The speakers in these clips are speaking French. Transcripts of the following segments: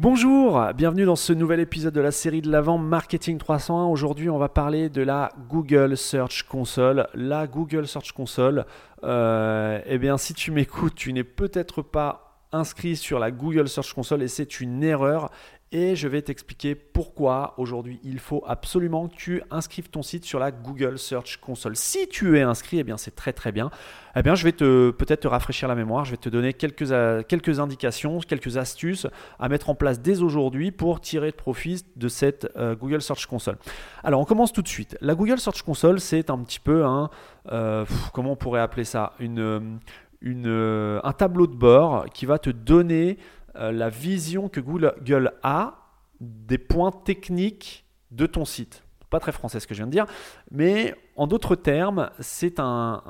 Bonjour, bienvenue dans ce nouvel épisode de la série de l'avant Marketing 301. Aujourd'hui, on va parler de la Google Search Console. La Google Search Console, euh, eh bien, si tu m'écoutes, tu n'es peut-être pas inscrit sur la Google Search Console et c'est une erreur et je vais t'expliquer pourquoi aujourd'hui il faut absolument que tu inscrives ton site sur la Google Search Console. Si tu es inscrit, eh bien c'est très très bien. Eh bien je vais te peut-être te rafraîchir la mémoire, je vais te donner quelques, euh, quelques indications, quelques astuces à mettre en place dès aujourd'hui pour tirer profit de cette euh, Google Search Console. Alors on commence tout de suite. La Google Search Console c'est un petit peu un euh, comment on pourrait appeler ça? Une, une, un tableau de bord qui va te donner la vision que Google a des points techniques de ton site. Pas très français ce que je viens de dire, mais en d'autres termes, c'est un,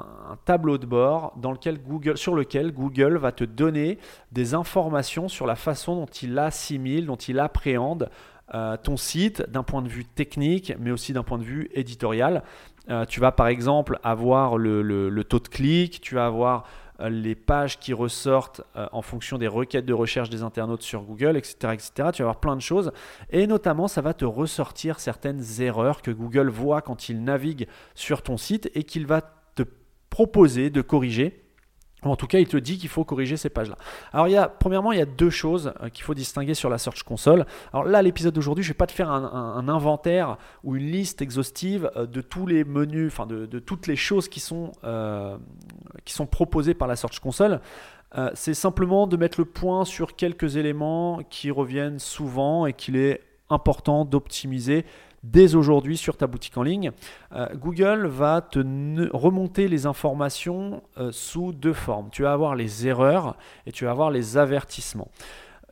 tableau de bord Google, sur lequel Google va te donner des informations sur la façon dont il assimile, dont il appréhende euh, ton site d'un point de vue technique, mais aussi d'un point de vue éditorial. Euh, tu vas par exemple avoir le, taux de clic, tu vas avoir euh, les pages qui ressortent euh, en fonction des requêtes de recherche des internautes sur Google, etc., etc. Tu vas avoir plein de choses. Et notamment, ça va te ressortir certaines erreurs que Google voit quand il navigue sur ton site et qu'il va te proposer de corriger en tout cas, il te dit qu'il faut corriger ces pages-là. Alors, il premièrement, il y a deux choses euh, qu'il faut distinguer sur la Search Console. Alors là, l'épisode d'aujourd'hui, je ne vais pas te faire un, inventaire ou une liste exhaustive euh, de tous les menus, enfin de, toutes les choses qui sont, euh, qui sont proposées par la Search Console. C'est simplement de mettre le point sur quelques éléments qui reviennent souvent et qu'il est important d'optimiser dès aujourd'hui sur ta boutique en ligne. Euh, Google va te remonter les informations euh, sous deux formes. Tu vas avoir les erreurs et tu vas avoir les avertissements.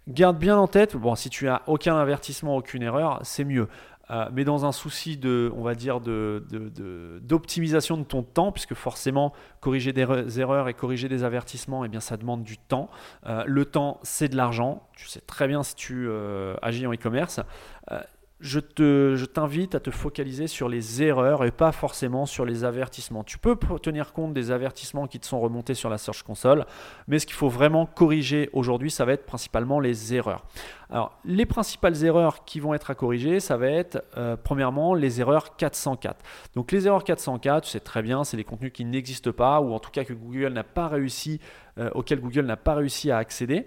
Garde bien en tête, bon, si tu as aucun avertissement, aucune erreur, c'est mieux. Euh, mais dans un souci de, on va dire, d'optimisation de, ton temps, puisque forcément, corriger des erreurs et corriger des avertissements, eh bien, ça demande du temps. le temps, c'est de l'argent. Tu sais très bien si tu agis en e-commerce je, te, je t'invite à te focaliser sur les erreurs et pas forcément sur les avertissements. Tu peux tenir compte des avertissements qui te sont remontés sur la Search Console, mais ce qu'il faut vraiment corriger aujourd'hui, ça va être principalement les erreurs. Alors, les principales erreurs qui vont être à corriger, ça va être euh, premièrement les erreurs 404. Donc, les erreurs 404, tu sais très bien, c'est des contenus qui n'existent pas ou en tout cas que Google n'a pas réussi, euh, auxquels Google n'a pas réussi à accéder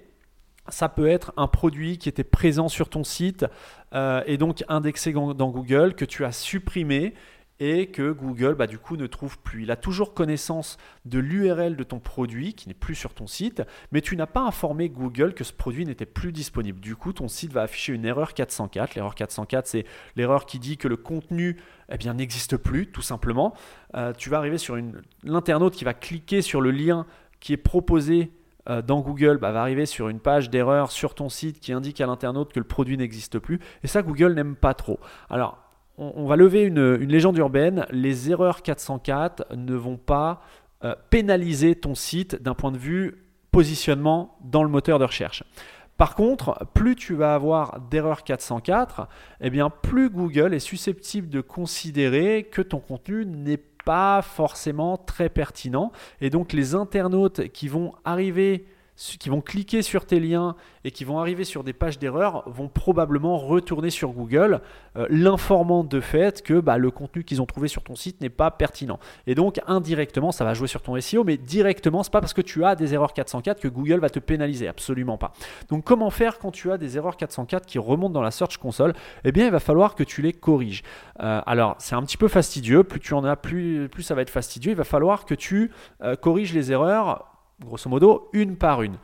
ça peut être un produit qui était présent sur ton site euh, et donc indexé dans Google que tu as supprimé et que Google bah, du coup ne trouve plus. Il a toujours connaissance de l'URL de ton produit qui n'est plus sur ton site, mais tu n'as pas informé Google que ce produit n'était plus disponible. Du coup, ton site va afficher une erreur 404. L'erreur 404, c'est l'erreur qui dit que le contenu eh n'existe plus, tout simplement. Euh, tu vas arriver sur l'internaute qui va cliquer sur le lien qui est proposé euh, dans Google bah, va arriver sur une page d'erreur sur ton site qui indique à l'internaute que le produit n'existe plus. Et ça, Google n'aime pas trop. Alors, on, va lever une, légende urbaine. Les erreurs 404 ne vont pas euh, pénaliser ton site d'un point de vue positionnement dans le moteur de recherche. Par contre, plus tu vas avoir d'erreurs 404, eh bien plus Google est susceptible de considérer que ton contenu n'est pas forcément très pertinent. Et donc les internautes qui vont arriver qui vont cliquer sur tes liens et qui vont arriver sur des pages d'erreur vont probablement retourner sur Google, euh, l'informant de fait que bah, le contenu qu'ils ont trouvé sur ton site n'est pas pertinent. Et donc indirectement, ça va jouer sur ton SEO, mais directement, c'est pas parce que tu as des erreurs 404 que Google va te pénaliser, absolument pas. Donc comment faire quand tu as des erreurs 404 qui remontent dans la Search Console? Eh bien, il va falloir que tu les corriges. Euh, alors, c'est un petit peu fastidieux. Plus tu en as, plus, ça va être fastidieux. Il va falloir que tu euh, corriges les erreurs grosso modo, une par une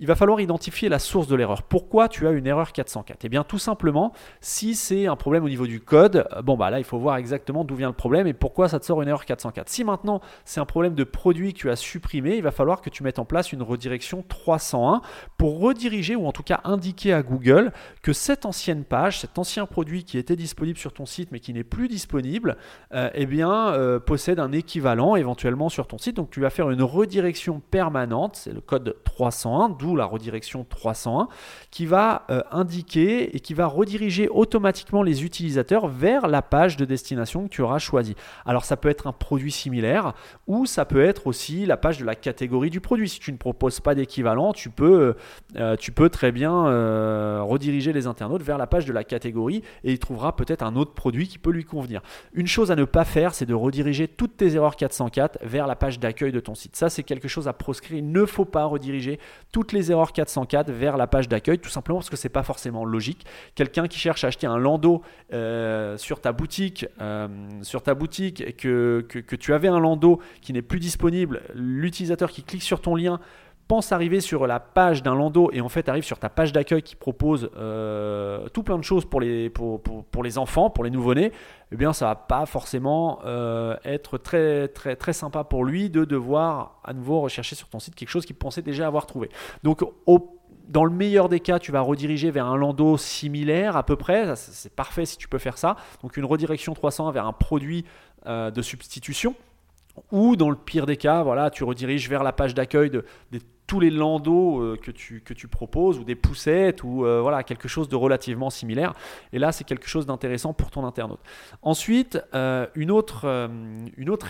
il va falloir identifier la source de l'erreur. Pourquoi tu as une erreur 404 Eh bien tout simplement, si c'est un problème au niveau du code, euh, bon bah là il faut voir exactement d'où vient le problème et pourquoi ça te sort une erreur 404. Si maintenant c'est un problème de produit que tu as supprimé, il va falloir que tu mettes en place une redirection 301 pour rediriger ou en tout cas indiquer à Google que cette ancienne page, cet ancien produit qui était disponible sur ton site mais qui n'est plus disponible, euh, eh bien euh, possède un équivalent éventuellement sur ton site. Donc tu vas faire une redirection permanente, c'est le code 301, d'où la redirection 301, qui va euh, indiquer et qui va rediriger automatiquement les utilisateurs vers la page de destination que tu auras choisie. Alors ça peut être un produit similaire ou ça peut être aussi la page de la catégorie du produit. Si tu ne proposes pas d'équivalent, tu peux, euh, peux très bien euh, rediriger les internautes vers la page de la catégorie et il trouvera peut-être un autre produit qui peut lui convenir. Une chose à ne pas faire, c'est de rediriger toutes tes erreurs 404 vers la page d'accueil de ton site. Ça, c'est quelque chose à proscrire. Il ne faut pas rediriger toutes les erreurs 404 vers la page d'accueil, tout simplement parce que c'est pas forcément logique. Quelqu'un qui cherche à acheter un landau euh, sur ta boutique, sur ta boutique que, que tu avais un landau qui n'est plus disponible, l'utilisateur qui clique sur ton lien pense arriver sur la page d'un landau et en fait arrive sur ta page d'accueil qui propose euh, tout plein de choses pour les, pour, pour, les enfants, pour les nouveau-nés, eh bien ça va pas forcément euh, être très, très, très sympa pour lui de devoir à nouveau rechercher sur ton site quelque chose qu'il pensait déjà avoir trouvé. Donc dans le meilleur des cas, tu vas rediriger vers un landau similaire à peu près. C'est parfait si tu peux faire ça. Donc une redirection 301 vers un produit euh, de substitution. Ou dans le pire des cas, voilà, tu rediriges vers la page d'accueil de, tous les landaux euh, que, tu, proposes, ou des poussettes, ou euh, voilà, quelque chose de relativement similaire. Et là, c'est quelque chose d'intéressant pour ton internaute. Ensuite, euh, une, autre,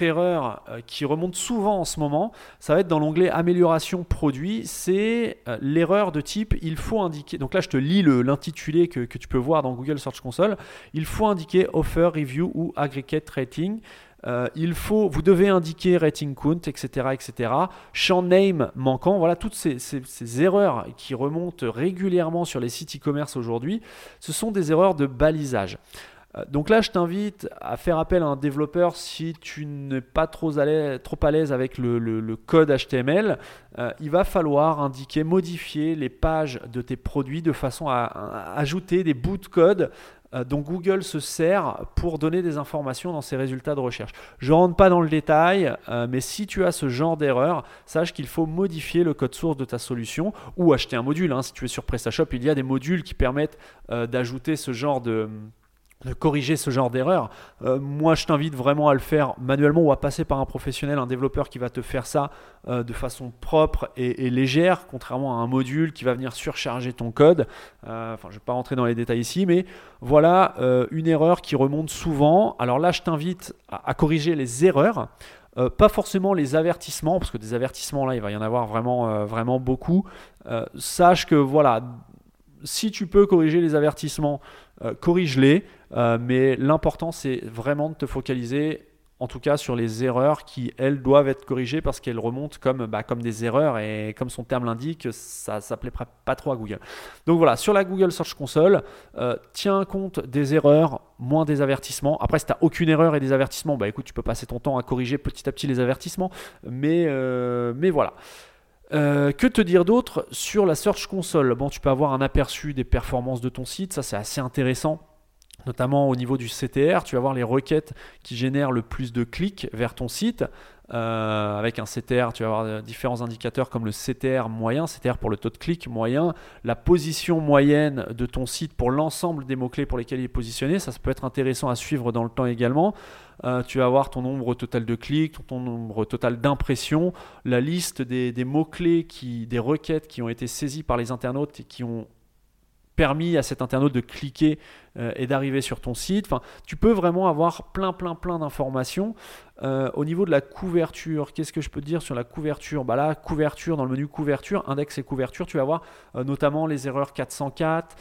erreur qui remonte souvent en ce moment, ça va être dans l'onglet amélioration produit, c'est l'erreur de type il faut indiquer. Donc là, je te lis l'intitulé que tu peux voir dans Google Search Console. Il faut indiquer offer, review ou aggregate rating. Euh, il faut, vous devez indiquer rating count, etc., etc. Champ name manquant, voilà toutes ces, erreurs qui remontent régulièrement sur les sites e-commerce aujourd'hui, ce sont des erreurs de balisage. Euh, donc là, je t'invite à faire appel à un développeur si tu n'es pas trop à l'aise, avec le, code HTML. Euh, il va falloir indiquer, modifier les pages de tes produits de façon à ajouter des bouts de code dont Google se sert pour donner des informations dans ses résultats de recherche. Je ne rentre pas dans le détail, euh, mais si tu as ce genre d'erreur, sache qu'il faut modifier le code source de ta solution ou acheter un module. Hein. Si tu es sur PrestaShop, il y a des modules qui permettent euh, d'ajouter ce genre de de corriger ce genre d'erreur. Euh, moi, je t'invite vraiment à le faire manuellement ou à passer par un professionnel, un développeur qui va te faire ça euh, de façon propre et, légère, contrairement à un module qui va venir surcharger ton code. Euh, enfin, je ne vais pas rentrer dans les détails ici, mais voilà une erreur qui remonte souvent. Alors là, je t'invite à, corriger les erreurs. pas forcément les avertissements, parce que des avertissements là, il va y en avoir vraiment, vraiment beaucoup. sache que voilà, si tu peux corriger les avertissements, corrige-les. Euh, mais l'important, c'est vraiment de te focaliser en tout cas sur les erreurs qui, elles, doivent être corrigées parce qu'elles remontent comme, bah, comme des erreurs et comme son terme l'indique, ça ne s'appelait pas trop à Google. Donc voilà, sur la Google Search Console, euh, tiens compte des erreurs, moins des avertissements. Après, si tu n'as aucune erreur et des avertissements, bah écoute, tu peux passer ton temps à corriger petit à petit les avertissements. Mais, euh, mais voilà. Que te dire d'autre sur la Search Console? Bon, tu peux avoir un aperçu des performances de ton site, ça c'est assez intéressant notamment au niveau du CTR, tu vas voir les requêtes qui génèrent le plus de clics vers ton site. Euh, avec un CTR, tu vas avoir différents indicateurs comme le CTR moyen, CTR pour le taux de clic moyen, la position moyenne de ton site pour l'ensemble des mots-clés pour lesquels il est positionné. Ça, peut être intéressant à suivre dans le temps également. Euh, tu vas avoir ton nombre total de clics, ton nombre total d'impressions, la liste des, des mots-clés, des requêtes qui ont été saisies par les internautes et qui ont permis à cet internaute de cliquer euh, et d'arriver sur ton site. Enfin, tu peux vraiment avoir plein, plein, plein d'informations. Euh, au niveau de la couverture, qu'est-ce que je peux dire sur la couverture? Bah Là, couverture, dans le menu couverture, index et couverture, tu vas voir euh, notamment les erreurs 404,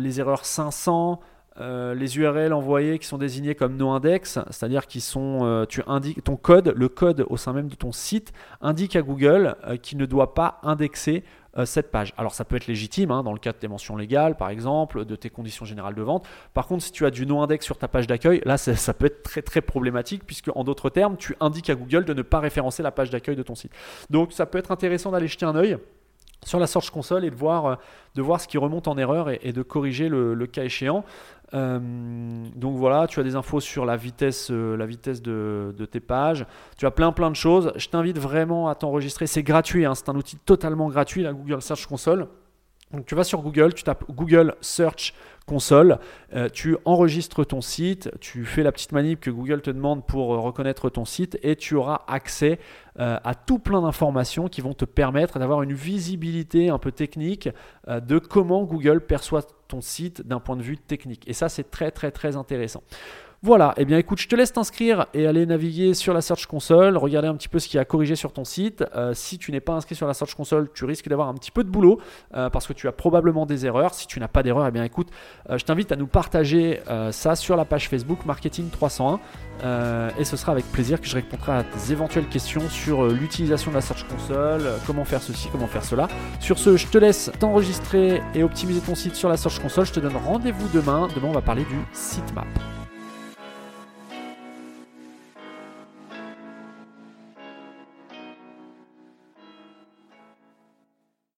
les erreurs 500. Les URL envoyées qui sont désignées comme no index, c'est-à-dire qui sont, tu indiques ton code, le code au sein même de ton site indique à Google qu'il ne doit pas indexer euh, cette page. Alors ça peut être légitime hein, dans le cas de tes mentions légales par exemple, de tes conditions générales de vente. Par contre si tu as du non-index sur ta page d'accueil, là ça, peut être très très problématique puisque en d'autres termes tu indiques à Google de ne pas référencer la page d'accueil de ton site. Donc ça peut être intéressant d'aller jeter un œil sur la Search Console et de voir, euh, de voir ce qui remonte en erreur et, de corriger le, cas échéant. Euh, donc voilà, tu as des infos sur la vitesse, euh, la vitesse de, tes pages. Tu as plein plein de choses. Je t'invite vraiment à t'enregistrer. C'est gratuit, hein. c'est un outil totalement gratuit, la Google Search Console. Donc tu vas sur Google, tu tapes Google Search console, euh, tu enregistres ton site, tu fais la petite manip que Google te demande pour euh, reconnaître ton site et tu auras accès euh, à tout plein d'informations qui vont te permettre d'avoir une visibilité un peu technique de comment Google perçoit ton site d'un point de vue technique. Et ça, c'est très très très intéressant. Voilà, et eh bien écoute, je te laisse t'inscrire et aller naviguer sur la Search Console, regarder un petit peu ce qui a corrigé sur ton site. Euh, si tu n'es pas inscrit sur la Search Console, tu risques d'avoir un petit peu de boulot euh, parce que tu as probablement des erreurs. Si tu n'as pas d'erreurs, et eh bien écoute, euh, je t'invite à nous partager ça sur la page Facebook Marketing 301 et ce sera avec plaisir que je répondrai à tes éventuelles questions sur l'utilisation de la Search Console, comment faire ceci, comment faire cela. Sur ce, je te laisse t'enregistrer et optimiser ton site sur la Search Console. Je te donne rendez-vous demain. Demain, on va parler du sitemap.